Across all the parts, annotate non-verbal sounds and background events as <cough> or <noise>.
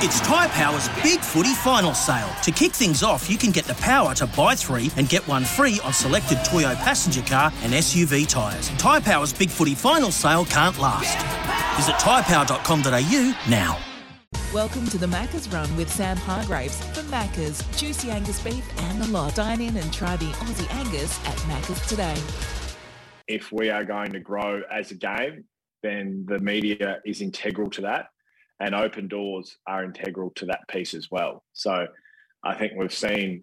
It's Tyre Power's Big Footy Final Sale. To kick things off, you can get the power to buy three and get one free on selected Toyo passenger car and SUV tyres. Tyre Power's Big Footy Final Sale can't last. Visit tyrepower.com.au now. Welcome to the Macca's Run with Sam Hargreaves for Macca's. Juicy Angus beef and the lot. Dine in and try the Aussie Angus at Macca's today. If we are going to grow as a game, then the media is integral to that and open doors are integral to that piece as well. So I think we've seen,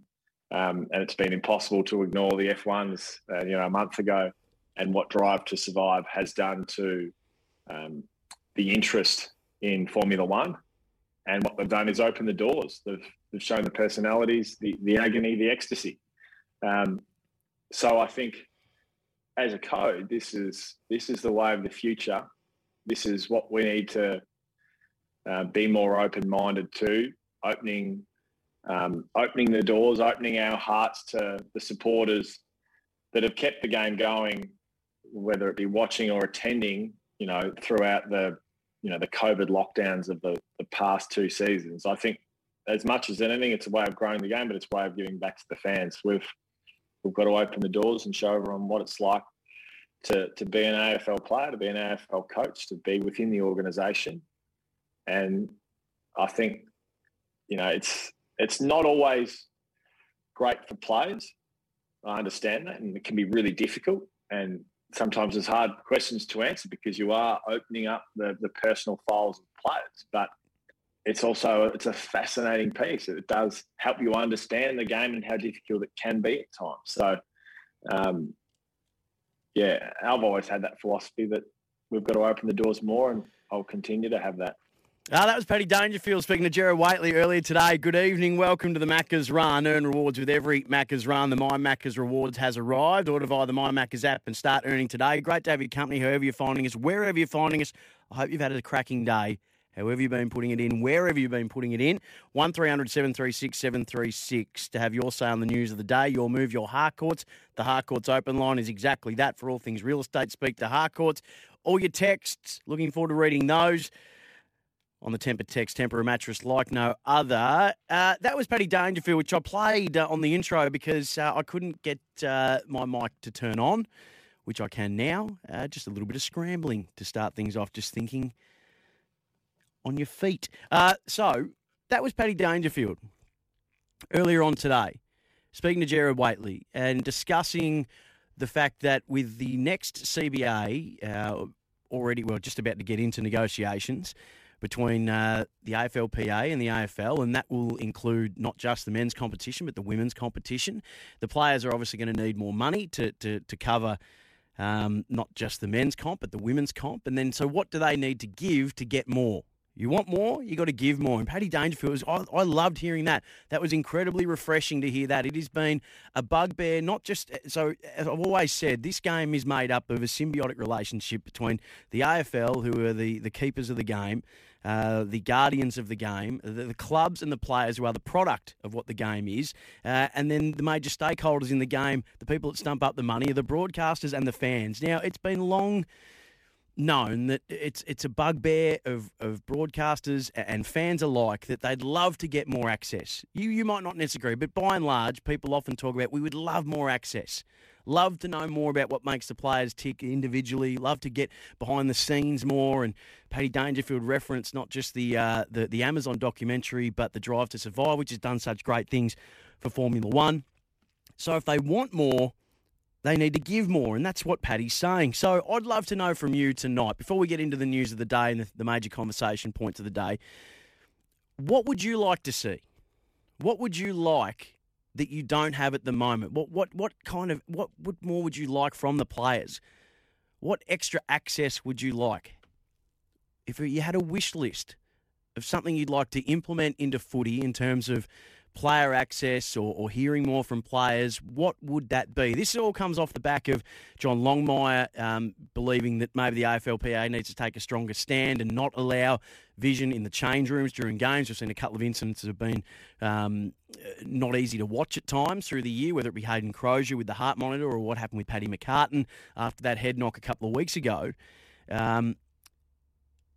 um, and it's been impossible to ignore the F1s, uh, you know, a month ago, and what Drive to Survive has done to um, the interest in Formula One. And what they've done is open the doors. They've, they've shown the personalities, the, the agony, the ecstasy. Um, so I think as a code, this is this is the way of the future. This is what we need to uh, be more open minded to opening um, opening the doors, opening our hearts to the supporters that have kept the game going, whether it be watching or attending, you know, throughout the you know the COVID lockdowns of the, the past two seasons. I think as much as anything, it's a way of growing the game, but it's a way of giving back to the fans. We've we've got to open the doors and show everyone what it's like to to be an AFL player, to be an AFL coach, to be within the organisation, and I think, you know, it's it's not always great for players. I understand that, and it can be really difficult. And sometimes it's hard questions to answer because you are opening up the, the personal files of players. But it's also it's a fascinating piece. It does help you understand the game and how difficult it can be at times. So, um, yeah, I've always had that philosophy that we've got to open the doors more, and I'll continue to have that. Ah, that was Paddy Dangerfield speaking to Gerard Whateley earlier today. Good evening. Welcome to the Macca's Run. Earn rewards with every Macca's Run. The My Macca's Rewards has arrived. Order via the My Macca's app and start earning today. Great to have your company, whoever you're finding us, wherever you're finding us. I hope you've had a cracking day. However you've been putting it in, wherever you've been putting it in. 1300 736 736 to have your say on the news of the day, your move, your Harcourts. The Harcourts open line is exactly that for all things real estate. Speak to Harcourts. All your texts, looking forward to reading those on the Tempur Text Tempur mattress like no other. Uh, that was Paddy Dangerfield, which I played uh, on the intro because uh, I couldn't get uh, my mic to turn on, which I can now. Uh, just a little bit of scrambling to start things off, just thinking on your feet. Uh, so that was Paddy Dangerfield earlier on today, speaking to Gerard Whateley and discussing the fact that with the next CBA already, well, just about to get into negotiations between uh, the AFLPA and the AFL, and that will include not just the men's competition but the women's competition. The players are obviously going to need more money to to, to cover. Um, not just the men's comp, but the women's comp. And then, so what do they need to give to get more? You want more, you got to give more. And Paddy Dangerfield, was, I, I, loved hearing that. That was incredibly refreshing to hear that. It has been a bugbear, not just. So, as I've always said, this game is made up of a symbiotic relationship between the AFL, who are the, the keepers of the game, uh, the guardians of the game, the, the, clubs and the players who are the product of what the game is, uh, and then the major stakeholders in the game, the people that stump up the money, are the broadcasters and the fans. Now, it's been long known that it's it's a bugbear of, of broadcasters and fans alike that they'd love to get more access. You you might not disagree, but by and large, people often talk about we would love more access. Love to know more about what makes the players tick individually. Love to get behind the scenes more. And Paddy Dangerfield referenced not just the, uh, the the Amazon documentary, but the Drive to Survive, which has done such great things for Formula One. So if they want more, they need to give more, and that's what Paddy's saying. So I'd love to know from you tonight, before we get into the news of the day and the, the major conversation points of the day, what would you like to see? What would you like that you don't have at the moment? What what what kind of what what more would you like from the players? What extra access would you like? If you had a wish list of something you'd like to implement into footy in terms of player access or, or hearing more from players, what would that be? This all comes off the back of John Longmire um, believing that maybe the AFLPA needs to take a stronger stand and not allow vision in the change rooms during games. We've seen a couple of incidents that have been um, not easy to watch at times through the year, whether it be Hayden Crozier with the heart monitor or what happened with Paddy McCartin after that head knock a couple of weeks ago. Um,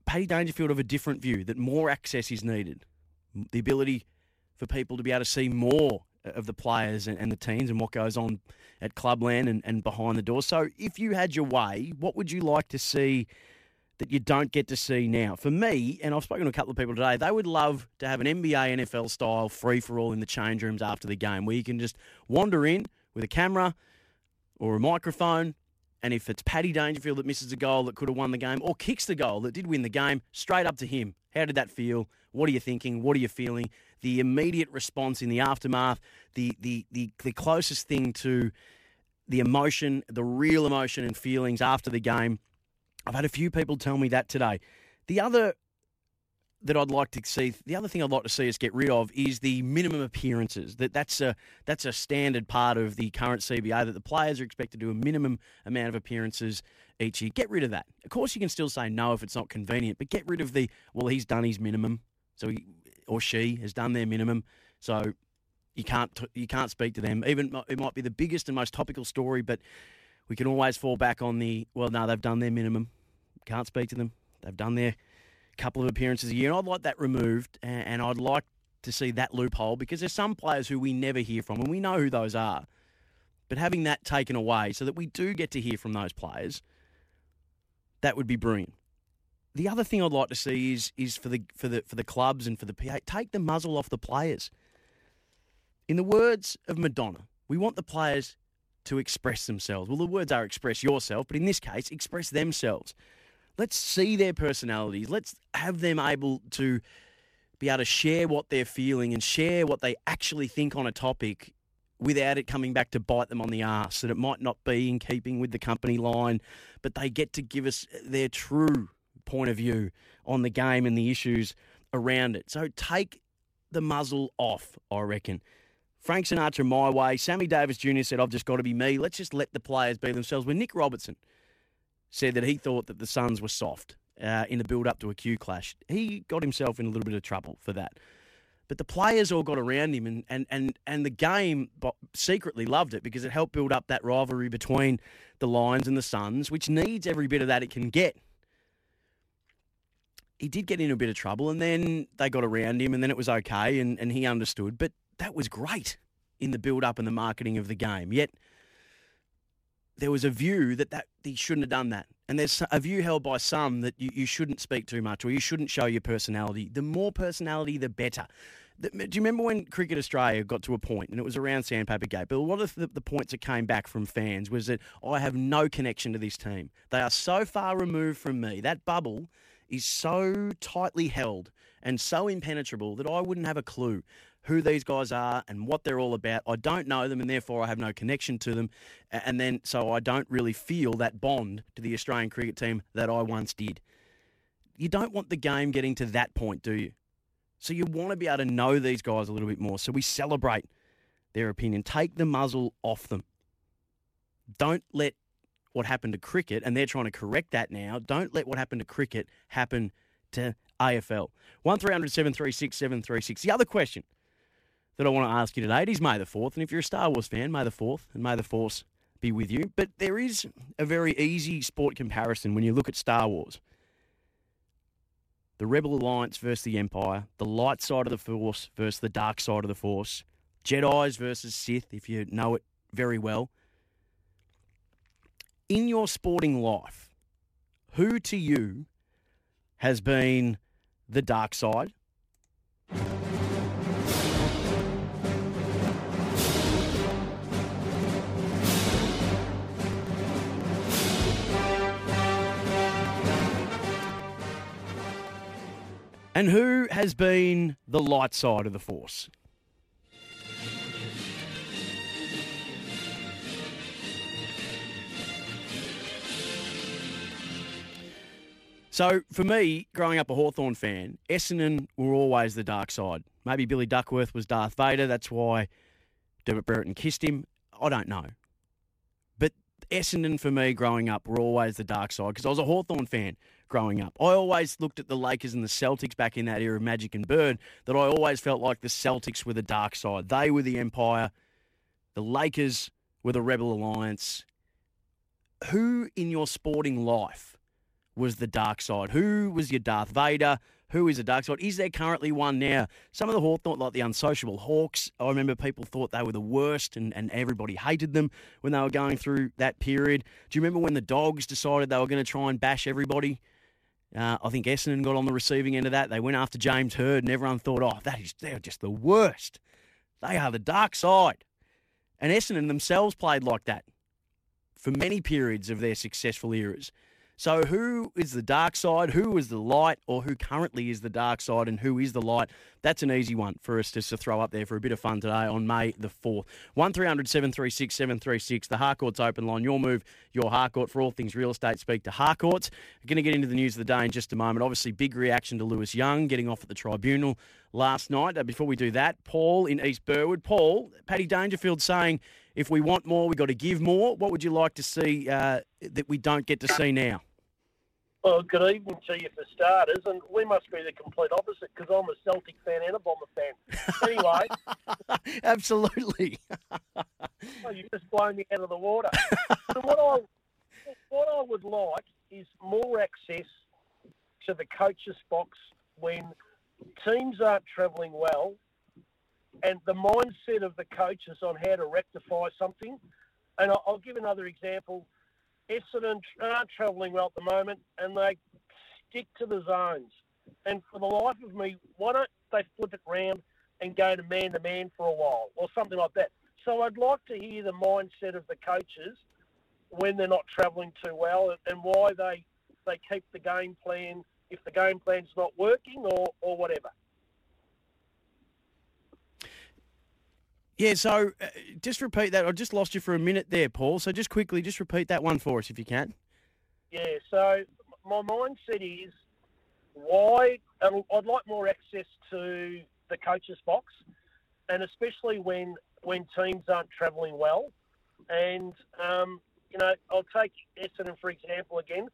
Paddy Dangerfield of a different view that more access is needed, the ability for people to be able to see more of the players and, the teams and what goes on at clubland and, and behind the door. So, if you had your way, what would you like to see that you don't get to see now? For me, and I've spoken to a couple of people today, they would love to have an NBA, NFL style free for all in the change rooms after the game where you can just wander in with a camera or a microphone. And if it's Paddy Dangerfield that misses a goal that could have won the game or kicks the goal that did win the game, straight up to him. How did that feel? What are you thinking? What are you feeling? The immediate response in the aftermath, the the the, the closest thing to the emotion, the real emotion and feelings after the game. I've had a few people tell me that today. The other that I'd like to see, the other thing I'd like to see us get rid of is the minimum appearances. That that's a that's a standard part of the current CBA that the players are expected to do a minimum amount of appearances each year. Get rid of that. Of course, you can still say no if it's not convenient, but get rid of the well, he's done his minimum, so he or she has done their minimum, so you can't you can't speak to them. Even it might be the biggest and most topical story, but we can always fall back on the well, no, they've done their minimum. Can't speak to them. They've done their couple of appearances a year, and I'd like that removed, and I'd like to see that loophole because there's some players who we never hear from, and we know who those are. But having that taken away so that we do get to hear from those players, that would be brilliant. The other thing I'd like to see is is for the for the for the clubs and for the PA take the muzzle off the players. In the words of Madonna, we want the players to express themselves. Well, the words are express yourself, but in this case, express themselves. Let's see their personalities. Let's have them able to be able to share what they're feeling and share what they actually think on a topic without it coming back to bite them on the ass. That it might not be in keeping with the company line, but they get to give us their true point of view on the game and the issues around it. So take the muzzle off, I reckon. Frank Sinatra, my way. Sammy Davis Jr. said, I've just got to be me. Let's just let the players be themselves. When Nick Robertson said that he thought that the Suns were soft uh, in the build up to a Q clash, he got himself in a little bit of trouble for that. But the players all got around him, and, and, and, and the game secretly loved it because it helped build up that rivalry between the Lions and the Suns, which needs every bit of that it can get. He did get into a bit of trouble, and then they got around him, and then it was okay, and, and he understood. But that was great in the build up and the marketing of the game. Yet there was a view that, that he shouldn't have done that. And there's a view held by some that you, you shouldn't speak too much or you shouldn't show your personality. The more personality, the better. do you remember when Cricket Australia got to a point, and it was around Sandpaper Gate, but lot of the, the points that came back from fans was that I have no connection to this team. They are so far removed from me. That bubble is so tightly held and so impenetrable that I wouldn't have a clue who these guys are and what they're all about. I don't know them and therefore I have no connection to them. And then so I don't really feel that bond to the Australian cricket team that I once did. You don't want the game getting to that point, do you? So you want to be able to know these guys a little bit more. So we celebrate their opinion. Take the muzzle off them. Don't let what happened to cricket, and they're trying to correct that now. Don't let what happened to cricket happen to AFL. 1300 736 736. The other question that I want to ask you today. It is May the 4th, and if you're a Star Wars fan, May the 4th, and May the Force be with you. But there is a very easy sport comparison when you look at Star Wars. The Rebel Alliance versus the Empire, the light side of the Force versus the dark side of the Force, Jedi's versus Sith, if you know it very well. In your sporting life, who to you has been the dark side And who has been the light side of the force? So for me, growing up a Hawthorn fan, Essendon were always the dark side. Maybe Billy Duckworth was Darth Vader. That's why Dermot Brereton kissed him. I don't know. But Essendon, for me, growing up, were always the dark side because I was a Hawthorn fan growing up. I always looked at the Lakers and the Celtics back in that era of Magic and Bird that I always felt like the Celtics were the dark side. They were the Empire. The Lakers were the Rebel Alliance. Who in your sporting life was the dark side? Who was your Darth Vader? Who is a dark side? Is there currently one now? Some of the Hawthorn, like the unsociable Hawks, I remember people thought they were the worst and, and everybody hated them when they were going through that period. Do you remember when the Dogs decided they were going to try and bash everybody? Uh, I think Essendon got on the receiving end of that. They went after James Hird, and everyone thought, "Oh, that is they're just the worst. They are the dark side." And Essendon themselves played like that for many periods of their successful eras. So, who is the dark side? Who is the light? Or who currently is the dark side? And who is the light? That's an easy one for us just to throw up there for a bit of fun today on May the 4th. 1300 736 736, the Harcourt's open line. Your move, your Harcourt for all things real estate. Speak to Harcourt's. We're going to get into the news of the day in just a moment. Obviously, big reaction to Lewis Young getting off at the tribunal last night. Before we do that, Paul in East Burwood. Paul, Paddy Dangerfield saying, if we want more, we've got to give more. What would you like to see uh, that we don't get to see now? Well, good evening to you for starters, and we must be the complete opposite because I'm a Celtic fan and a Bomber fan. Anyway, <laughs> absolutely. <laughs> well, you just blown me out of the water. so what I what I would like is more access to the coaches box when teams aren't travelling well, and the mindset of the coaches on how to rectify something. And I'll, I'll give another example Essendon aren't travelling well at the moment, and they stick to the zones. And for the life of me, why don't they flip it round and go to man to man for a while, or something like that? So I'd like to hear the mindset of the coaches when they're not travelling too well, and why they they keep the game plan if the game plan's not working, or or whatever. Yeah, so uh, just repeat that. I just lost you for a minute there, Paul. So just quickly, just repeat that one for us if you can. Yeah, so my mindset is why I'd like more access to the coaches box, and especially when when teams aren't travelling well. And um, you know, I'll take Essendon for example again.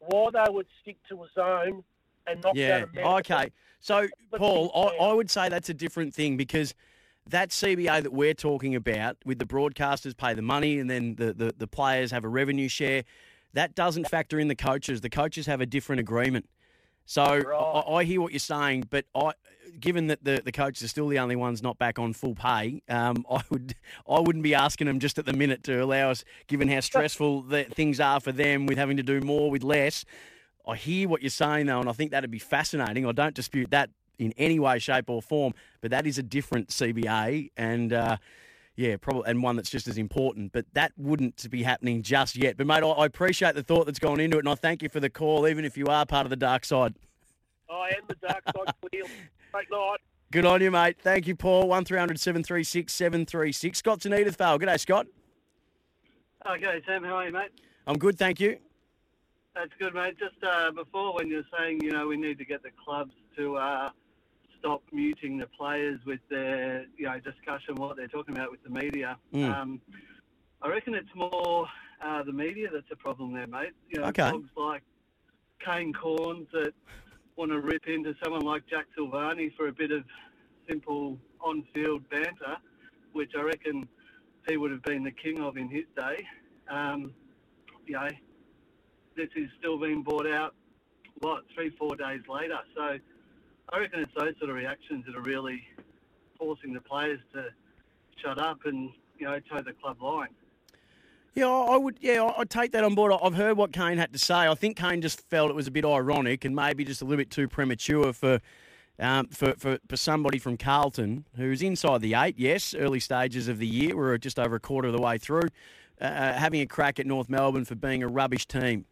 Why they would stick to a zone and not yeah. Okay. So Paul, I, I would say that's a different thing because that CBA that we're talking about, with the broadcasters pay the money and then the, the, the players have a revenue share, that doesn't factor in the coaches. The coaches have a different agreement. So right. I, I, hear what you're saying, but I, given that the, the coaches are still the only ones not back on full pay, um, <laughs> I would I wouldn't be asking them just at the minute to allow us, given how stressful the, things are for them with having to do more with less. I hear what you're saying though, and I think that'd be fascinating. I don't dispute that, in any way, shape, or form. But that is a different CBA, and uh, yeah, probably, and one that's just as important. But that wouldn't be happening just yet. But mate, I appreciate the thought that's gone into it, and I thank you for the call, even if you are part of the dark side. I am the dark side. <laughs> Great night. Good on you, mate. Thank you, Paul. One 736 736 Scott's in Edithvale. Good day, Scott. Okay, Sam. How are you, mate? I'm good, thank you. That's good, mate. Just uh, before, when you're saying, you know, we need to get the clubs to uh, stop muting the players with their you know discussion what they're talking about with the media. Mm. Um, I reckon it's more uh, the media that's a problem there, mate. You know, okay. dogs like Kane Cornes that want to rip into someone like Jack Silvagni for a bit of simple on-field banter, which I reckon he would have been the king of in his day. Um, you know, this is still being brought out, what, three, four days later. So I reckon it's those sort of reactions that are really forcing the players to shut up and you know toe the club line. Yeah, I would. Yeah, I'd take that on board. I've heard what Kane had to say. I think Kane just felt it was a bit ironic and maybe just a little bit too premature for. Um, for, for, for somebody from Carlton who's inside the eight, yes, early stages of the year, we're just over a quarter of the way through, uh, uh having a crack at North Melbourne for being a rubbish team.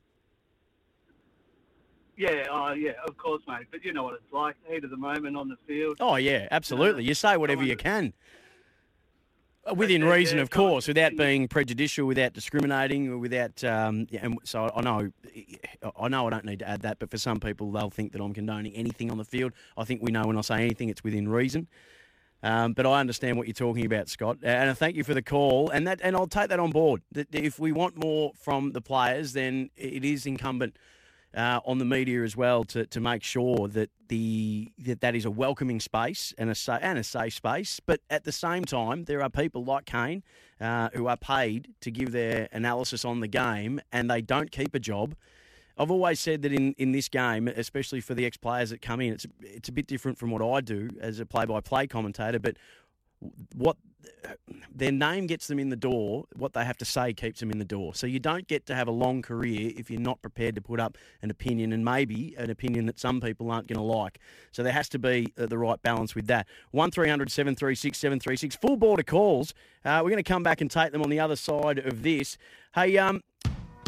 Yeah, oh, yeah, of course, mate. But you know what it's like, heat of the moment on the field. Oh, yeah, absolutely. You say whatever you can. Within reason, of course, without being prejudicial, without discriminating, without. Um, yeah, and so I know, I know, I don't need to add that. But for some people, they'll think that I'm condoning anything on the field. I think we know when I say anything, it's within reason. Um, but I understand what you're talking about, Scott, and I thank you for the call. And that, and I'll take that on board. That if we want more from the players, then it is incumbent uh, on the media as well to, to make sure that the that, that is a welcoming space and a and a safe space. But at the same time, there are people like Kane uh, who are paid to give their analysis on the game, and they don't keep a job. I've always said that in, in this game, especially for the ex players that come in, it's it's a bit different from what I do as a play by play commentator. But what their name gets them in the door, what they have to say keeps them in the door. So you don't get to have a long career if you're not prepared to put up an opinion, and maybe an opinion that some people aren't going to like. So there has to be uh, the right balance with that. One 736 736 full border calls. Uh, we're going to come back and take them on the other side of this. Hey, um,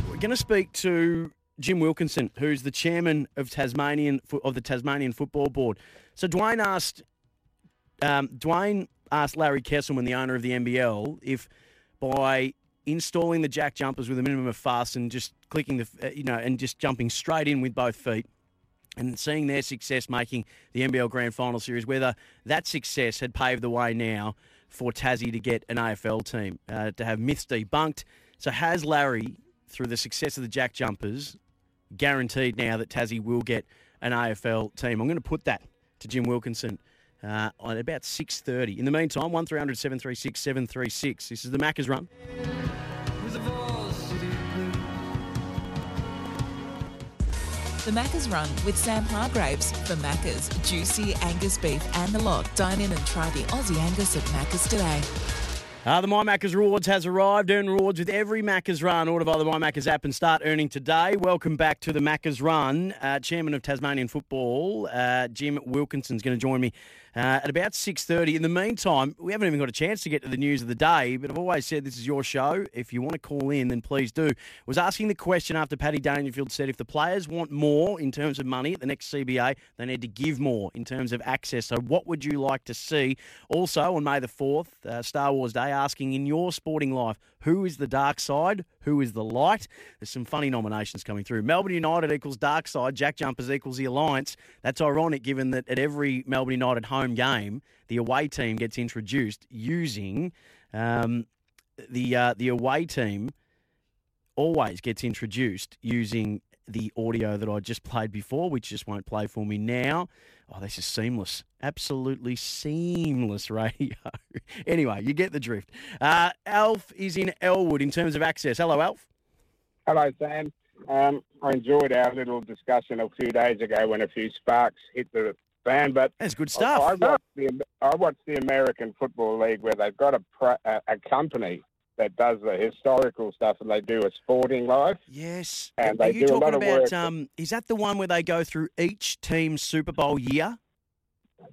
we're going to speak to Jim Wilkinson, who's the chairman of Tasmanian of the Tasmanian Football Board. So Dwayne asked um, Dwayne asked Larry Kestelman, the owner of the NBL, if by installing the jack jumpers with a minimum of fuss and just clicking the uh, you know and just jumping straight in with both feet and seeing their success making the NBL Grand Final Series, whether that success had paved the way now for Tassie to get an AFL team, uh, to have myths debunked. So has Larry, through the success of the Jack Jumpers, guaranteed now that Tassie will get an AFL team? I'm going to put that to Jim Wilkinson uh, at about 6.30. In the meantime, 1300 736 736. This is the Macca's Run. The Macca's Run with Sam Hargreaves for Macca's juicy Angus beef and the lot. Dine in and try the Aussie Angus at Macca's today. Uh, the My Macca's Rewards has arrived. Earn rewards with every Macca's Run. Order via the My Macca's app and start earning today. Welcome back to the Macca's Run. Uh, Chairman of Tasmanian Football, uh, Jim Wilkinson, is going to join me at about 6.30. In the meantime, we haven't even got a chance to get to the news of the day, but I've always said this is your show. If you want to call in, then please do. was asking the question after Paddy Dangerfield said if the players want more in terms of money at the next CBA, they need to give more in terms of access. So what would you like to see? Also, on May the 4th, uh, Star Wars Day, asking in your sporting life, who is the dark side? Who is the light? There's some funny nominations coming through. Melbourne United equals dark side. Jack Jumpers equals the Alliance. That's ironic given that at every Melbourne United home game, the away team gets introduced using um, the uh, the away team always gets introduced using the audio that I just played before, which just won't play for me now. Oh, this is seamless. Absolutely seamless <laughs> radio. anyway, you get the drift. Uh, Alf is in Elwood in terms of access. Hello, Alf. Hello, Sam. Um, I enjoyed our little discussion a few days ago when a few sparks hit the fan. But That's good stuff. I, watched the, I watched the American Football League where they've got a, a, a company that does the historical stuff and they do a sporting life. yes. And Are they you do a talking lot of about, work. um, is that the one where they go through each team's Super Bowl year?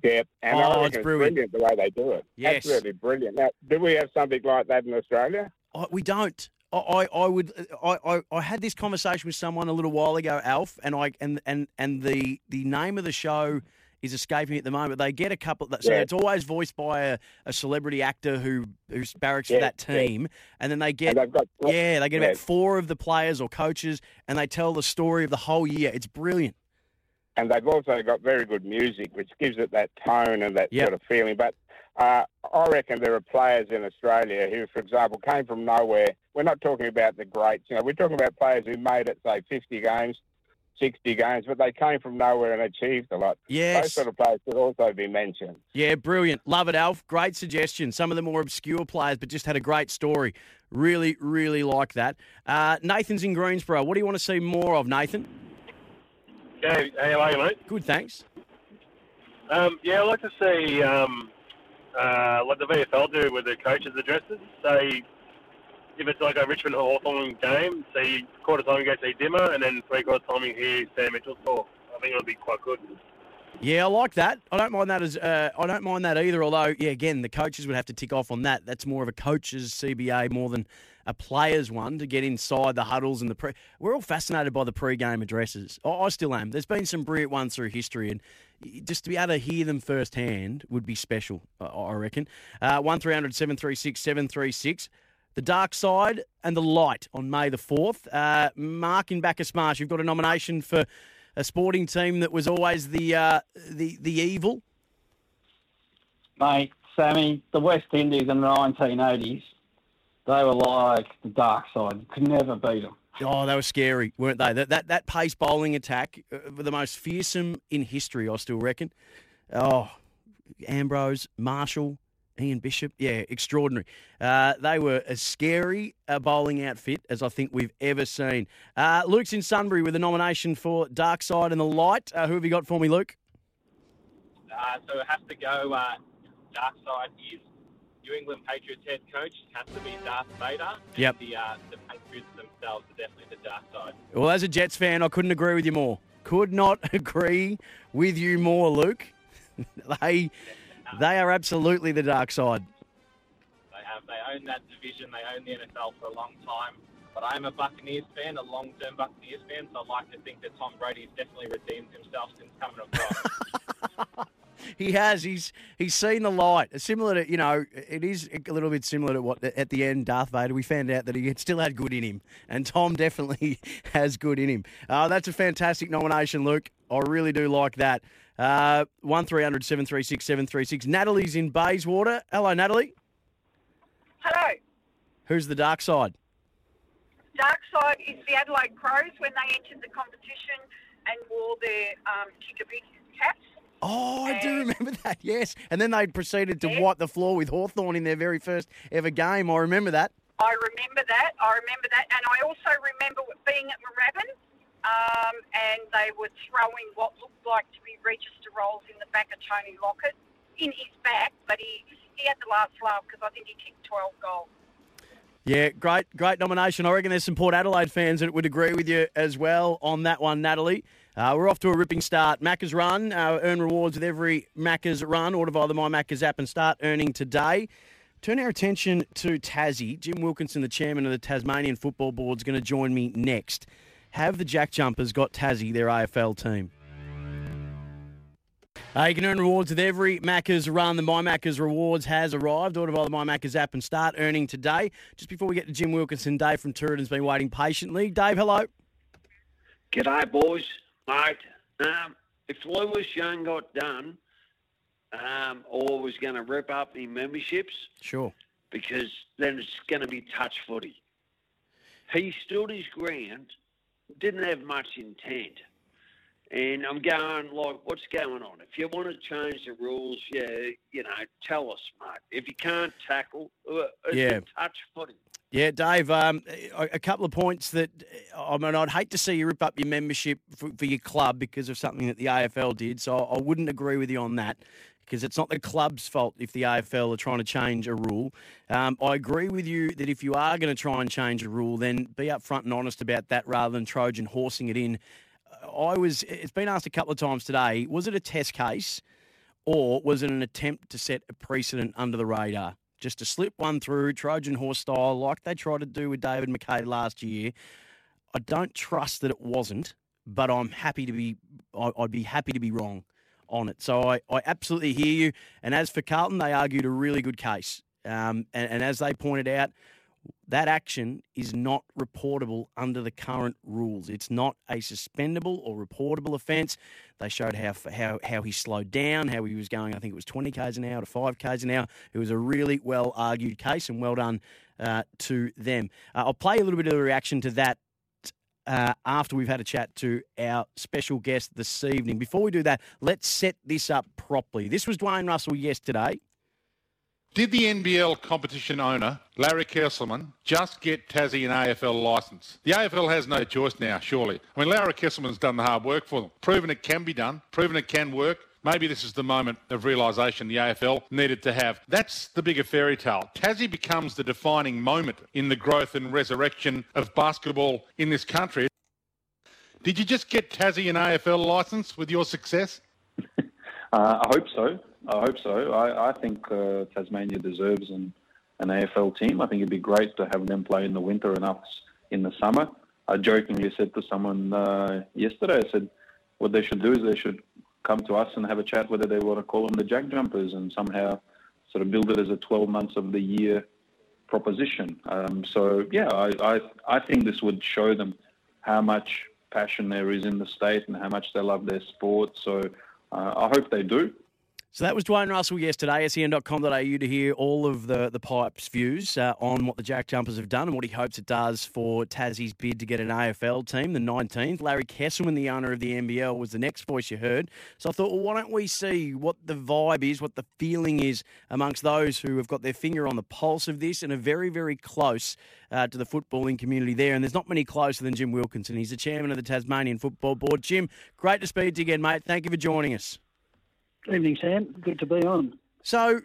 Yeah, and Oh, I it's it's brilliant. brilliant. the way they do it. Yes. Absolutely brilliant. Now, do we have something like that in Australia? I, we don't. I, I, I would. I, I, I had this conversation with someone a little while ago, Alf, and I and and and the the name of the show is escaping at the moment. They get a couple. So Yeah. it's always voiced by a, a celebrity actor who who barracks for Yeah, that yeah. team, and then they get got yeah, they get about four of the players or coaches, and they tell the story of the whole year. It's brilliant. and they've also got very good music, which gives it that tone and that Yep. sort of feeling. But uh, I reckon there are players in Australia who, for example, came from nowhere. We're not talking about the greats, you know. We're talking about players who made it, say, 50 games, 60 games, but they came from nowhere and achieved a lot. Those sort of players should also be mentioned. Yeah, brilliant. Love it, Alf. Great suggestion. Some of the more obscure players, but just had a great story. Really, really like that. Uh, Nathan's in Greensborough. What do you want to see more of, Nathan? Hey, how are you, mate? Good, thanks. Um, yeah, I'd like to see um, uh, what the VFL do with their coaches' addresses. Say, if it's like a Richmond Hawthorn game, say quarter time you go see Dimma, and then three quarter time you hear Sam Mitchell talk. I think it would be quite good. Yeah, I like that. I don't mind that as uh, I don't mind that either. Although, yeah, again, the coaches would have to tick off on that. That's more of a coach's CBA more than a player's one to get inside the huddles and the pre. We're all fascinated by the pre-game addresses. I, I still am. There's been some brilliant ones through history, and just to be able to hear them firsthand would be special, I- I reckon. Uh, 1300 736 736. The Dark Side and the Light on May the 4th. Uh, Mark in Bacchus Marsh, you've got a nomination for a sporting team that was always the uh, the the evil. Mate, Sammy, the West Indies in the 1980s, they were like the dark side. You could never beat them. Oh, they were scary, weren't they? That that, that pace bowling attack, uh, the most fearsome in history, I still reckon. Oh, Ambrose, Marshall, Ian Bishop, yeah, extraordinary. Uh, they were as scary a bowling outfit as I think we've ever seen. Uh, Luke's in Sunbury with a nomination for Dark Side and the Light. Uh, who have you got for me, Luke? Uh, so it has to go. Uh, dark side is New England Patriots head coach has to be Darth Vader. And Yep. The uh, the Patriots themselves are definitely the dark side. Well, as a Jets fan, I couldn't agree with you more. Could not <laughs> agree with you more, Luke. <laughs> they they are absolutely the dark side. They have they own that division. They own the NFL for a long time. But I'm a Buccaneers fan, a long-term Buccaneers fan, so I'd like to think that Tom Brady has definitely redeemed himself since coming across. <laughs> He has. He's he's seen the light. It's Similar to you know, it is a little bit similar to what at the end Darth Vader. We found out that he had- still had good in him, and Tom <laughs> definitely has good in him. Uh, that's a fantastic nomination, Luke. I really do like that. Uh, one 736 736 Natalie's in Bayswater. Hello, Natalie. Hello. Who's the dark side? Dark side is the Adelaide Crows when they entered the competition and wore their um, Kikabik caps. Oh, I do remember that. Yes, and then they proceeded to wipe the floor with Hawthorn in their very first ever game. I remember that. I remember that. I remember that. And I also remember being at Moorabbin um, and they were throwing what looked like to be register rolls in the back of Tony Lockett in his back, but he, he had the last laugh because I think he kicked 12 goals. Yeah, great, great nomination. I reckon there's some Port Adelaide fans that would agree with you as well on that one, Natalie. Uh, we're off to a ripping start. Macca's run. Uh, earn rewards with every Macca's run. Order via the My Macca's app and start earning today. Turn our attention to Tassie. Jim Wilkinson, the chairman of the Tasmanian Football Board, is going to join me next. Have the Jack Jumpers got Tassie, their AFL team? Uh, you can earn rewards with every Macca's run. The My Macca's Rewards has arrived. Order via the My Macca's app and start earning today. Just before we get to Jim Wilkinson, Dave from Tooradin's been waiting patiently. Dave, hello. G'day, boys, mate. Um, if Lewis Young got done, um, or was going to rip up the memberships, Sure. because then it's going to be touch footy. He stood his ground, didn't have much intent. And I'm going, like, what's going on? If you want to change the rules, yeah, you know, tell us, mate. If you can't tackle, uh, it's Yeah. touch footy. Yeah, Dave, um, a a couple of points that I mean, I'd hate to see you rip up your membership for, for your club because of something that the AFL did. So I wouldn't agree with you on that because it's not the club's fault if the AFL are trying to change a rule. Um, I agree with you that if you are going to try and change a rule, then be upfront and honest about that rather than Trojan horsing it in. I was. It's been asked a couple of times today. Was it a test case, or was it an attempt to set a precedent under the radar? Just to slip one through Trojan horse style, like they tried to do with David Mackay last year. I don't trust that it wasn't, but I'm happy to be. I- I'd be happy to be wrong on it. So I, I absolutely hear you. And as for Carlton, they argued a really good case. Um, and, and as they pointed out, that action is not reportable under the current rules. It's not a suspendable or reportable offence. They showed how how how he slowed down, how he was going. I think it was 20 k's an hour to 5 k's an hour. It was a really well argued case, and well done uh, to them. Uh, I'll play a little bit of a reaction to that uh, after we've had a chat to our special guest this evening. Before we do that, let's set this up properly. This was Dwayne Russell yesterday. Did the NBL competition owner, Larry Kestelman, just get Tassie an AFL licence? The AFL has no choice now, surely. I mean, Larry Kestelman's done the hard work for them, proven it can be done, proven it can work. Maybe this is the moment of realisation the AFL needed to have. That's the bigger fairy tale. Tassie becomes the defining moment in the growth and resurrection of basketball in this country. Did you just get Tassie an AFL licence with your success? <laughs> Uh, I hope so. I hope so. I, I think uh, Tasmania deserves an, an AFL team. I think it'd be great to have them play in the winter and us in the summer. I jokingly said to someone uh, yesterday, I said, what they should do is they should come to us and have a chat whether they want to call them the Jack Jumpers and somehow sort of build it as a 12 months of the year proposition. Um, so yeah, I, I I think this would show them how much passion there is in the state and how much they love their sport. So uh, I hope they do. So that was Dwayne Russell yesterday, sen.com.au to hear all of the, the Pipe's views uh, on what the Jack Jumpers have done and what he hopes it does for Tassie's bid to get an AFL team, the 19th. Larry Kestelman, the owner of the NBL, was the next voice you heard. So I thought, well, why don't we see what the vibe is, what the feeling is amongst those who have got their finger on the pulse of this and are very, very close uh, to the footballing community there. And there's not many closer than Jim Wilkinson. He's the chairman of the Tasmanian Football Board. Jim, great to speak to you again, mate. Thank you for joining us. Evening, Sam. Good to be on. So,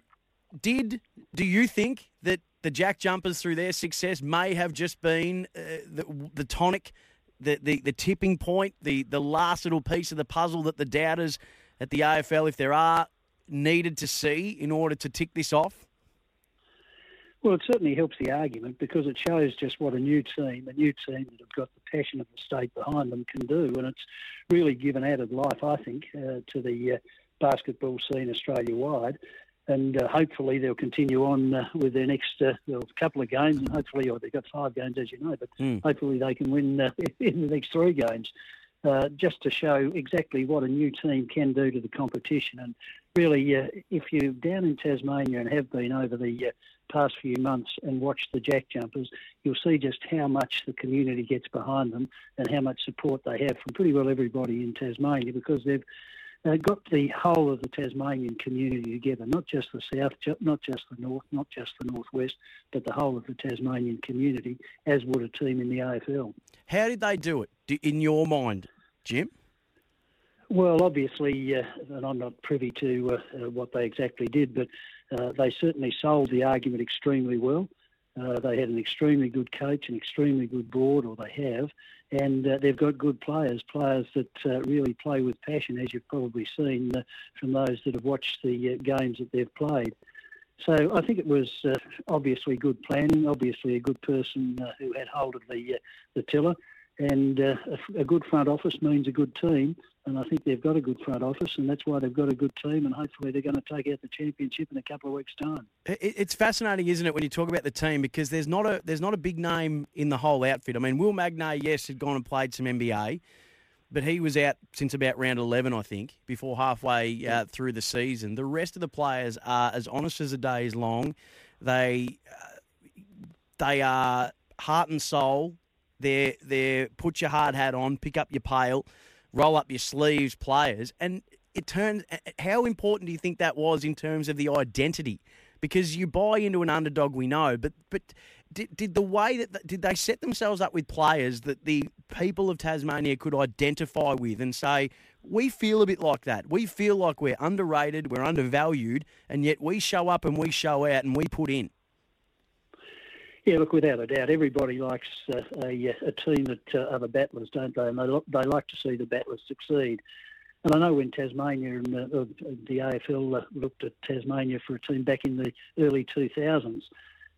did do you think that the Jack Jumpers, through their success, may have just been uh, the, the tonic, the, the the tipping point, the the last little piece of the puzzle that the doubters at the AFL, if there are, needed to see in order to tick this off? Well, it certainly helps the argument because it shows just what a new team, a new team that have got the passion of the state behind them, can do, and it's really given added life, I think, uh, to the uh, basketball scene Australia wide. And uh, hopefully they'll continue on uh, with their next uh, well, couple of games, and hopefully oh, they've got five games, as you know, but mm. hopefully they can win uh, <laughs> in the next three games, uh, just to show exactly what a new team can do to the competition. And really, uh, if you're down in Tasmania and have been over the past few months and watched the Jack Jumpers, you'll see just how much the community gets behind them and how much support they have from pretty well everybody in Tasmania because they've uh, got the whole of the Tasmanian community together, not just the south, not just the north, not just the northwest, but the whole of the Tasmanian community, as would a team in the AFL. How did they do it, in your mind, Jim? Well, obviously, uh, and I'm not privy to uh, uh what they exactly did, but uh, they certainly sold the argument extremely well. Uh, they had an extremely good coach, an extremely good board, or they have, and uh, they've got good players, players that uh, really play with passion, as you've probably seen uh, from those that have watched the uh, games that they've played. So I think it was uh, obviously good planning, obviously a good person uh, who had hold of the the tiller, and a, a good front office means a good team. And I think they've got a good front office, and that's why they've got a good team. And hopefully, they're going to take out the championship in a couple of weeks' time. It's fascinating, isn't it, when you talk about the team because there's not a there's not a big name in the whole outfit. I mean, Will Magnay, yes, had gone and played some NBA, but he was out since about round 11, I think, before halfway uh, through the season. The rest of the players are as honest as a day is long. They uh, they are heart and soul. They're they're put your hard hat on, pick up your pail roll up your sleeves players. And it turns, how important do you think that was in terms of the identity? Because you buy into an underdog, we know, but but did, did the way that did they set themselves up with players that the people of Tasmania could identify with and say, we feel a bit like that. We feel like we're underrated, we're undervalued, and yet we show up and we show out and we put in. Yeah, look, without a doubt, everybody likes uh, a, a team that uh, are the battlers, don't they? And they, they like to see the battlers succeed. And I know when Tasmania and uh, the AFL uh, looked at Tasmania for a team back in the early 2000s,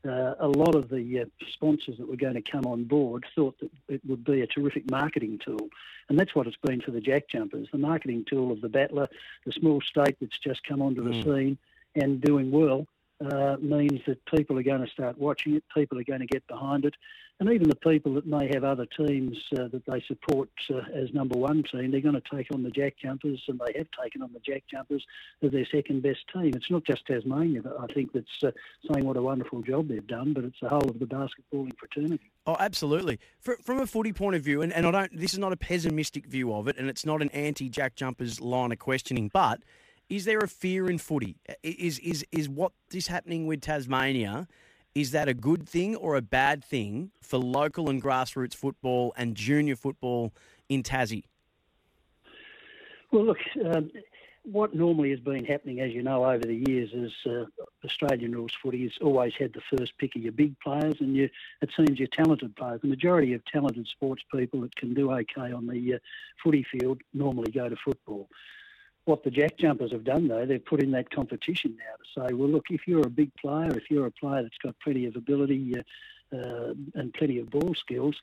uh, a lot of the uh, sponsors that were going to come on board thought that it would be a terrific marketing tool. And that's what it's been for the Jack Jumpers the marketing tool of the battler, the small state that's just come onto the mm. scene and doing well uh, means that people are going to start watching it, people are going to get behind it, and even the people that may have other teams uh, that they support uh, as number one team, they're going to take on the Jack Jumpers, and they have taken on the Jack Jumpers as their second best team. It's not just Tasmania but I think that's uh, saying what a wonderful job they've done, but it's the whole of the basketballing fraternity. Oh, absolutely. from a footy point of view, and, and I don't. This is not a pessimistic view of it, and it's not an anti-Jack Jumpers line of questioning, but is there a fear in footy? Is is is what is happening with Tasmania? Is that a good thing or a bad thing for local and grassroots football and junior football in Tassie? Well, look, um, what normally has been happening, as you know, over the years is uh, Australian rules footy has always had the first pick of your big players, and you, it seems your talented players. The majority of talented sports people that can do okay on the uh, footy field normally go to football. What the Jack Jumpers have done, though, they've put in that competition now to say, well, look, if you're a big player, if you're a player that's got plenty of ability uh, uh, and plenty of ball skills,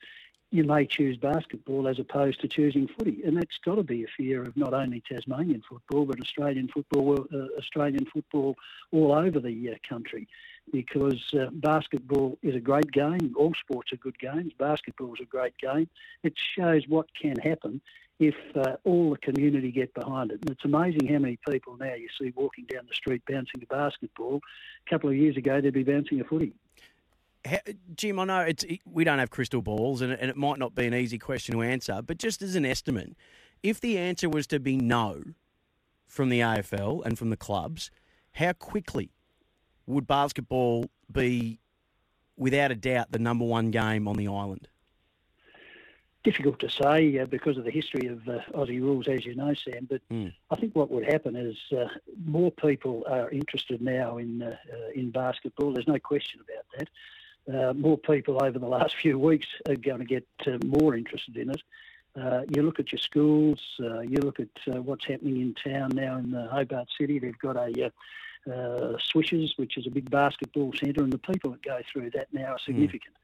you may choose basketball as opposed to choosing footy, and that's got to be a fear of not only Tasmanian football but Australian football, uh, Australian football all over the uh, country, because uh, basketball is a great game. All sports are good games. Basketball is a great game. It shows what can happen if uh, all the community get behind it. And it's amazing how many people now you see walking down the street bouncing a basketball. A couple of years ago, they'd be bouncing a footy. Jim, I know it's we don't have crystal balls, and and it might not be an easy question to answer. But just as an estimate, if the answer was to be no from the AFL and from the clubs, how quickly would basketball be, without a doubt, the number one game on the island? Difficult to say uh, because of the history of uh, Aussie rules, as you know, Sam. But mm. I think what would happen is uh, more people are interested now in uh, uh, in basketball. There's no question about that. Uh, more people over the last <laughs> few weeks are going to get more interested in it. you look at your schools. you look at what's happening in town now in Hobart City. They've got a uh, Swishers, which is a big basketball centre, and the people that go through that now are significant. Mm.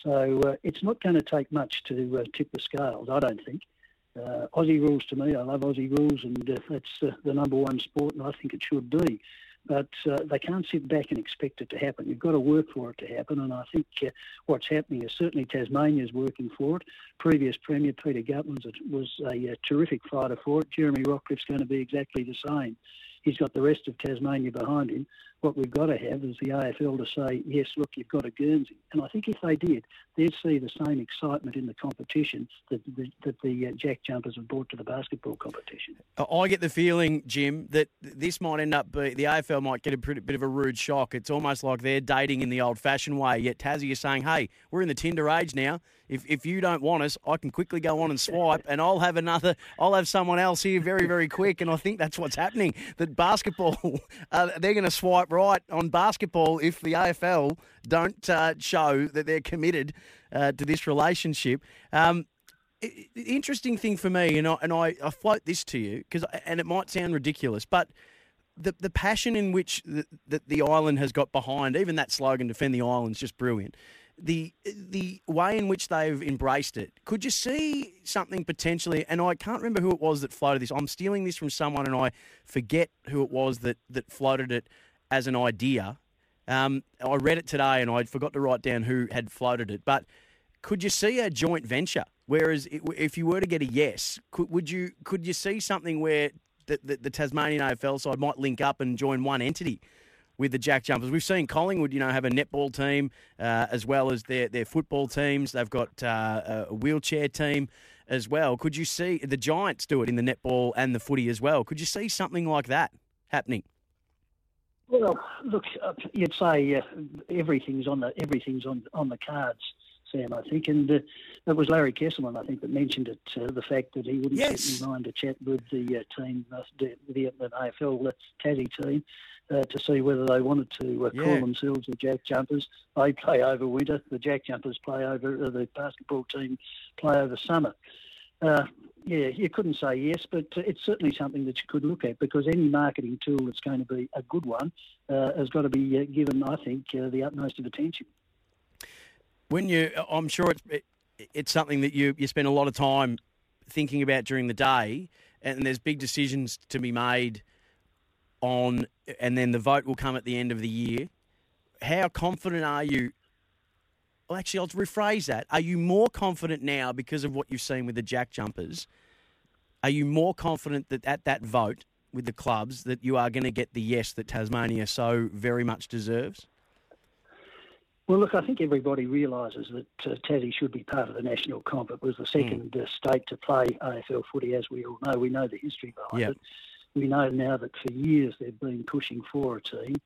So uh, it's not going to take much to uh, tip the scales, I don't think. Uh, Aussie rules to me, I love Aussie rules, and uh, that's the number one sport, and I think it should be. But uh, they can't sit back and expect it to happen. You've got to work for it to happen, and I think what's happening is certainly Tasmania's working for it. Previous Premier Peter Gutwein was a, a terrific fighter for it. Jeremy Rockliff's going to be exactly the same he's got the rest of Tasmania behind him. What we've got to have is the AFL to say, yes, look, you've got a Guernsey. And I think if they did, they'd see the same excitement in the competition that the, that the uh, Jack Jumpers have brought to the basketball competition. I get the feeling, Jim, that this might end up, be, the AFL might get a pretty, bit of a rude shock. It's almost like they're dating in the old fashioned way, yet Tassie is saying, hey, we're in the Tinder age now. If, if you don't want us, I can quickly go on and swipe, and I'll have another. I'll have someone else here very very quick, and I think that's what's happening. That basketball, <laughs> uh, they're going to swipe right on basketball if the AFL don't uh, show that they're committed uh, to this relationship. Um, interesting thing for me, and I, and I, I float this to you because, and it might sound ridiculous, but the the passion in which the, the, the island has got behind, even that slogan "Defend the Island" is just brilliant the the way in which they've embraced it. Could you see something potentially? And I can't remember who it was that floated this. I'm stealing this from someone, and I forget who it was that that floated it as an idea. Um, I read it today, and I forgot to write down who had floated it. But could you see a joint venture? Whereas, if you were to get a yes, could would you could you see something where the, the, the Tasmanian AFL side might link up and join one entity? With the Jack Jumpers. We've seen Collingwood, you know, have a netball team uh, as well as their, their football teams. They've got uh, a wheelchair team as well. Could you see the Giants do it in the netball and the footy as well? Could you see something like that happening? Well, look, uh, you'd say uh, everything's on the everything's on on the cards. Sam, I think, and uh, it was Larry Kestelman, I think, that mentioned it. Uh, the fact that he wouldn't yes. in mind to chat with the uh, team, uh, the, the, the AFL Tassie team, uh, to see whether they wanted to uh, yeah. call themselves the Jack Jumpers. They play over winter. The Jack Jumpers play over uh, the basketball team play over summer. Uh, yeah, you couldn't say yes, but it's certainly something that you could look at because any marketing tool that's going to be a good one uh, has got to be uh, given, I think, the utmost of attention. When you, I'm sure it's it, it's something that you you spend a lot of time thinking about during the day, and there's big decisions to be made on, and then the vote will come at the end of the year. How confident are you? Well, actually, I'll rephrase that. Are you more confident now because of what you've seen with the Jack Jumpers? Are you more confident that at that vote with the clubs that you are going to get the yes that Tasmania so very much deserves? Well, look, I think everybody realises that uh, Tassie should be part of the national comp. It was the second mm. uh, state to play AFL footy, as we all know. We know the history behind yep. it we know now that for years they've been pushing for a team.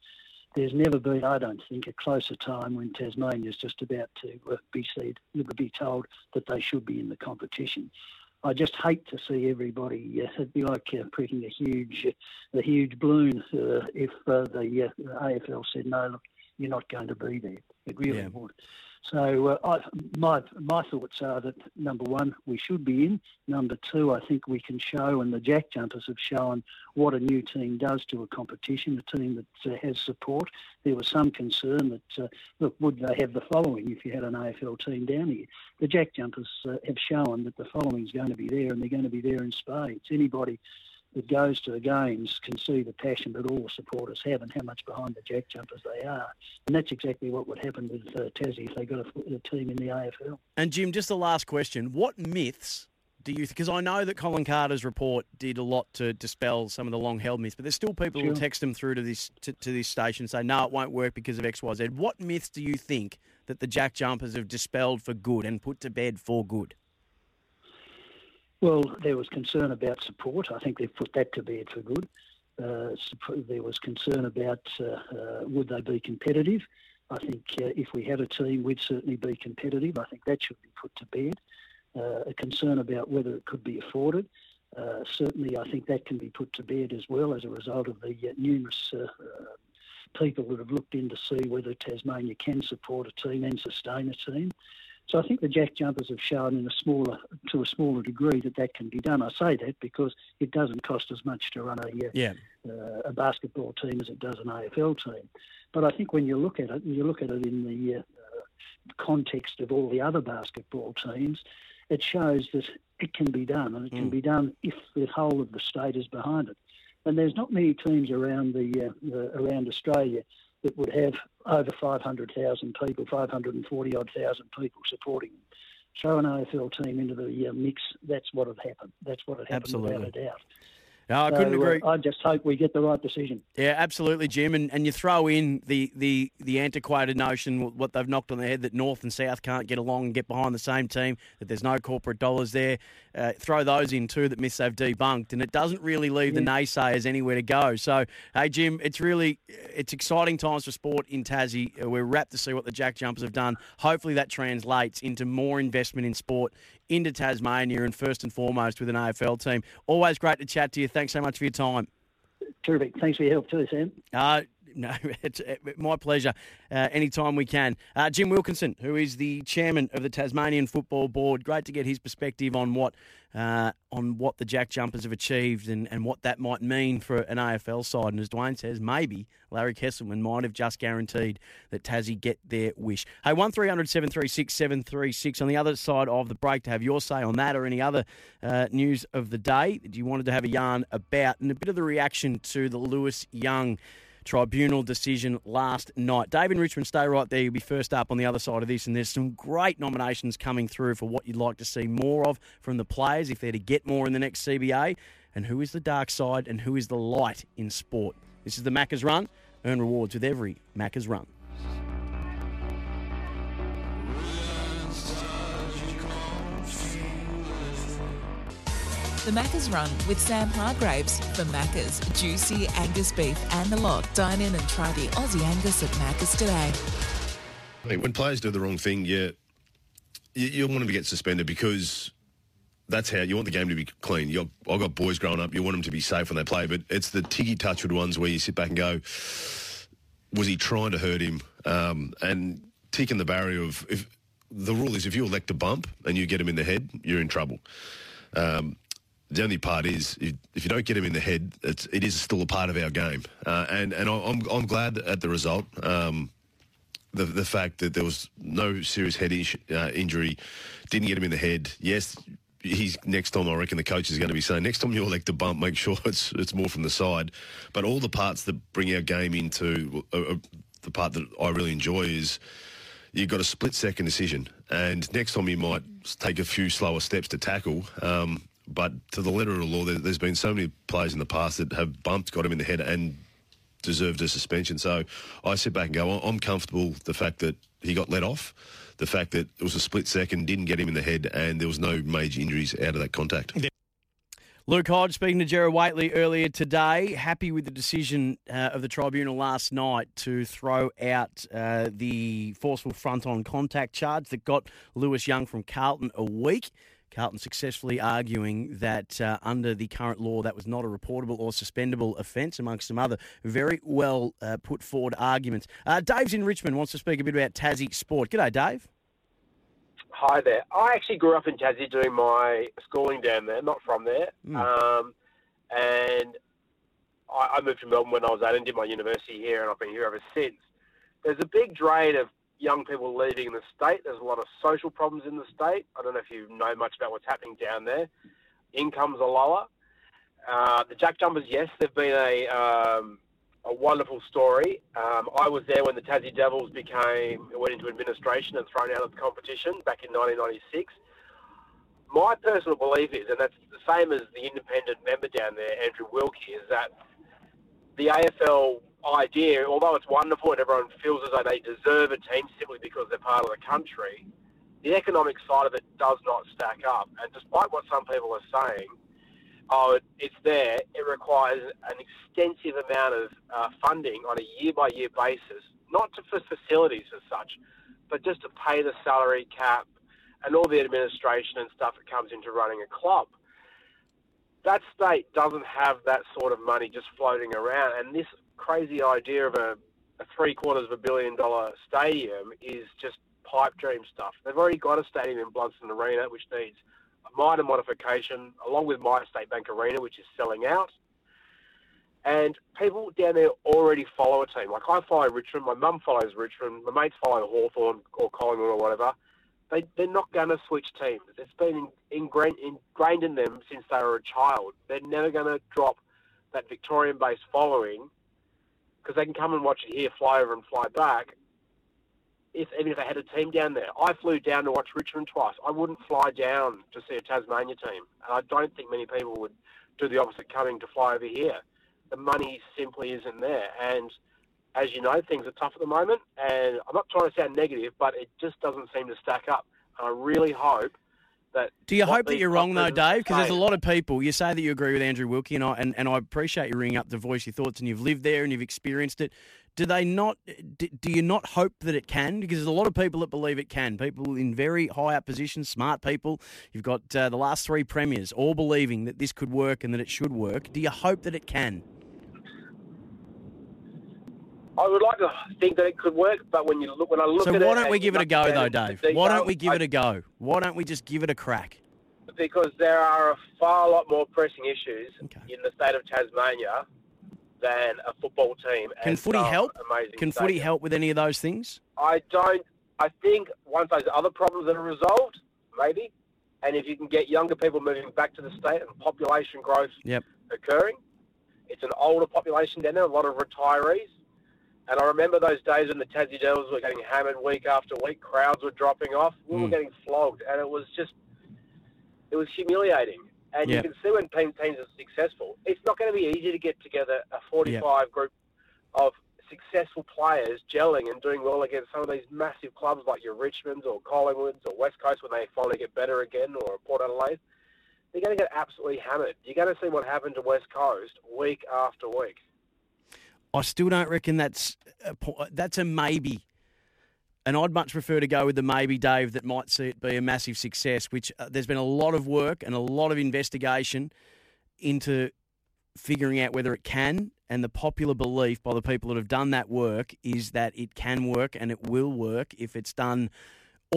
There's never been, I don't think, a closer time when Tasmania's just about to uh, be said, be told that they should be in the competition. I just hate to see everybody. Uh, it'd be like uh, pricking a huge, a huge balloon uh, if uh, the, uh, the AFL said, "No, look, you're not going to be there." It really yeah. would. So uh, I, my my thoughts are that number one, we should be in. Number two, I think we can show, and the Jack Jumpers have shown what a new team does to a competition, a team that uh, has support. There was some concern that uh, look, would they have the following if you had an AFL team down here? The Jack Jumpers uh, have shown that the following is going to be there, and they're going to be there in spades. Anybody that goes to the games can see the passion that all the supporters have and how much behind the Jack Jumpers they are. And that's exactly what would happen with uh, Tassie if they got a, a, team in the AFL. And Jim, just the last question: What myths? Do you? Because I know that Colin Carter's report did a lot to dispel some of the long-held myths, but there's still people sure. who text them through to this to, to this station and say, "No, it won't work because of X, Y, Z." What myths do you think that the Jack Jumpers have dispelled for good and put to bed for good? Well, there was concern about support. I think they've put that to bed for good. Uh, there was concern about uh, uh, would they be competitive. I think uh, if we had a team, we'd certainly be competitive. I think that should be put to bed. Uh, a concern about whether it could be afforded. Certainly, I think that can be put to bed as well as a result of the numerous people that have looked in to see whether Tasmania can support a team and sustain a team. So I think the jack jumpers have shown in a smaller, to a smaller degree that that can be done. I say that because it doesn't cost as much to run a uh, yeah. uh, a basketball team as it does an AFL team. But I think when you look at it, and you look at it in the uh, context of all the other basketball teams, it shows that it can be done, and it can mm. be done if the whole of the state is behind it. And there's not many teams around the, uh, the around Australia that would have over 500,000 people, 540 odd thousand people supporting them. Throw an AFL team into the uh, mix, that's what had happened. That's what had happened Absolutely. without a doubt. No, I so, couldn't agree. Uh, I just hope we get the right decision. Yeah, absolutely, Jim. And, and you throw in the, the, the antiquated notion, what they've knocked on the head, that North and South can't get along and get behind the same team, that there's no corporate dollars there. Uh, throw those in too that myths they've debunked, and it doesn't really leave yeah. the naysayers anywhere to go. So, hey, Jim, it's really it's exciting times for sport in Tassie. Uh, we're rapt to see what the Jack Jumpers have done. Hopefully, that translates into more investment in sport into Tasmania and first and foremost with an AFL team. Always great to chat to you. Thanks so much for your time. Terrific. Thanks for your help too, Sam. Uh, <laughs> no, it's my pleasure. Uh, anytime we can. Uh, Jim Wilkinson, who is the chairman of the Tasmanian Football Board, great to get his perspective on what uh, on what the Jack Jumpers have achieved and, and what that might mean for an AFL side. And as Dwayne says, maybe Larry Kestelman might have just guaranteed that Tassie get their wish. Hey, one 736 736 on the other side of the break to have your say on that or any other uh, news of the day that you wanted to have a yarn about and a bit of the reaction to the Lewis Young tribunal decision last night. David Richmond, stay right there. You'll be first up on the other side of this, and there's some great nominations coming through for what you'd like to see more of from the players if they're to get more in the next CBA, and who is the dark side and who is the light in sport. This is the Macca's Run. Earn rewards with every Macca's Run. The Macca's Run with Sam Hargreaves for Macca's juicy Angus beef and the lot. Dine in and try the Aussie Angus at Macca's today. When players do the wrong thing, yeah, you, you want them to get suspended because that's how you want the game to be clean. You've, I've got boys growing up. You want them to be safe when they play, but it's the tiggy touchwood ones where you sit back and go, was he trying to hurt him? Um, and ticking the barrier of if the rule is if you elect a bump and you get him in the head, you're in trouble. Um, the only part is if you don't get him in the head, it's, it is still a part of our game. Uh, and and I'm, I'm glad at the result. Um, the, the fact that there was no serious head uh, injury, didn't get him in the head. Yes, he's next time. I reckon the coach is going to be saying next time you elect a bump, make sure it's it's more from the side. But all the parts that bring our game into uh, uh, the part that I really enjoy is you've got a split second decision, and next time you might take a few slower steps to tackle. Um, but to the letter of the law, there, has been so many players in the past that have bumped, got him in the head, and deserved a suspension. So I sit back and go, I'm comfortable the fact that he got let off, the fact that it was a split second, didn't get him in the head, and there was no major injuries out of that contact. Luke Hodge speaking to Gerard Whateley earlier today, happy with the decision uh, of the tribunal last night to throw out uh, the forceful front on contact charge that got Lewis Young from Carlton a week. Carlton successfully arguing that uh, under the current law, that was not a reportable or suspendable offence, amongst some other very well uh, put forward arguments. Uh, Dave's in Richmond, wants to speak a bit about Tassie sport. G'day, Dave. Hi there. I actually grew up in Tassie doing my schooling down there, not from there. Hmm. Um, and I, I moved to Melbourne when I was 18, did my university here, and I've been here ever since. There's a big drain of young people leaving the state. There's a lot of social problems in the state. I don't know if you know much about what's happening down there. Incomes are lower. Uh, the Jack Jumpers, yes, they've been a um, a wonderful story. Um, I was there when the Tassie Devils became went into administration and thrown out of the competition back in 1996. My personal belief is, and that's the same as the independent member down there, Andrew Wilkie, is that the AFL idea, although it's wonderful and everyone feels as though they deserve a team simply because they're part of the country, the economic side of it does not stack up. And despite what some people are saying, oh, it, it's there, it requires an extensive amount of uh, funding on a year by year basis, not to, for facilities as such, but just to pay the salary cap and all the administration and stuff that comes into running a club. That state doesn't have that sort of money just floating around, and this crazy idea of a, a three quarters of a billion dollar stadium is just pipe dream stuff. They've already got a stadium in Blundstone Arena, which needs a minor modification, along with MyState Bank Arena, which is selling out. And people down there already follow a team. Like I follow Richmond, my mum follows Richmond, my mates follow Hawthorn or Collingwood or whatever. They, they're not going to switch teams. It's been ingrained, ingrained in them since they were a child. They're never going to drop that Victorian-based following because they can come and watch it here, fly over and fly back. If even if they had a team down there, I flew down to watch Richmond twice. I wouldn't fly down to see a Tasmania team, and I don't think many people would do the opposite, coming to fly over here. The money simply isn't there, and as you know, things are tough at the moment. And I'm not trying to sound negative, but it just doesn't seem to stack up. And I really hope that. Do you hope that you're wrong though, Dave? Because there's a lot of people. You say that you agree with Andrew Wilkie, and I and, and I appreciate you ringing up to voice your thoughts, and you've lived there and you've experienced it. Do they not? Do, do you not hope that it can? Because there's a lot of people that believe it can. People in very high up positions, smart people. You've got uh, the last three premiers all believing that this could work and that it should work. Do you hope that it can? I would like to think that it could work, but when you look, when I look So at it, so why don't we give it a go though, Dave? Why don't we give I- it a go? Why don't we just give it a crack? because there are a far lot more pressing issues in the state of Tasmania than a football team. Can and footy help? Amazing Can footy help with any of those things? I don't. I think once those other problems are resolved, maybe, and if you can get younger people moving back to the state and population growth Yep. occurring, it's an older population down there, a lot of retirees. And I remember those days when the Tassie Devils were getting hammered week after week, crowds were dropping off, we were Mm. getting flogged, and it was just, it was humiliating. And Yeah. you can see when team, teams are successful, it's not going to be easy to get together a 45 group of successful players gelling and doing well against some of these massive clubs like your Richmonds or Collingwoods or West Coast when they finally get better again or Port Adelaide. They're going to get absolutely hammered. You're going to see what happened to West Coast week after week. I still don't reckon that's a, that's a maybe. And I'd much prefer to go with the maybe, Dave, that might see it be a massive success, which uh, there's been a lot of work and a lot of investigation into figuring out whether it can. And the popular belief by the people that have done that work is that it can work and it will work if it's done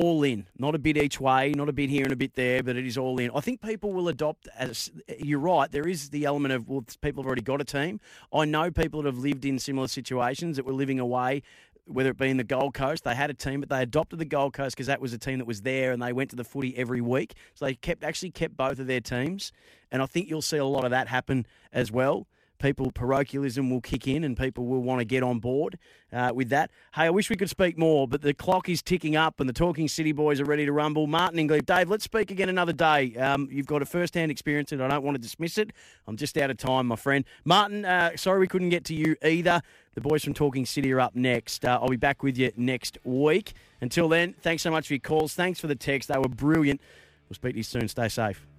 all in, not a bit each way, not a bit here and a bit there, but it is all in. I think people will adopt. As you're right, there is the element of well, people have already got a team. I know people that have lived in similar situations that were living away. Whether it be in the Gold Coast, they had a team, but they adopted the Gold Coast because that was a team that was there, and they went to the footy every week. So they kept actually kept both of their teams, and I think you'll see a lot of that happen as well people parochialism will kick in and people will want to get on board uh, with that. Hey, I wish we could speak more, but the clock is ticking up and the Talking City boys are ready to rumble. Martin Ingleby, Dave, let's speak again another day. Um, you've got a first-hand experience and I don't want to dismiss it. I'm just out of time, my friend. Martin, uh, sorry we couldn't get to you either. The boys from Talking City are up next. Uh, I'll be back with you next week. Until then, thanks so much for your calls. Thanks for the text. They were brilliant. We'll speak to you soon. Stay safe.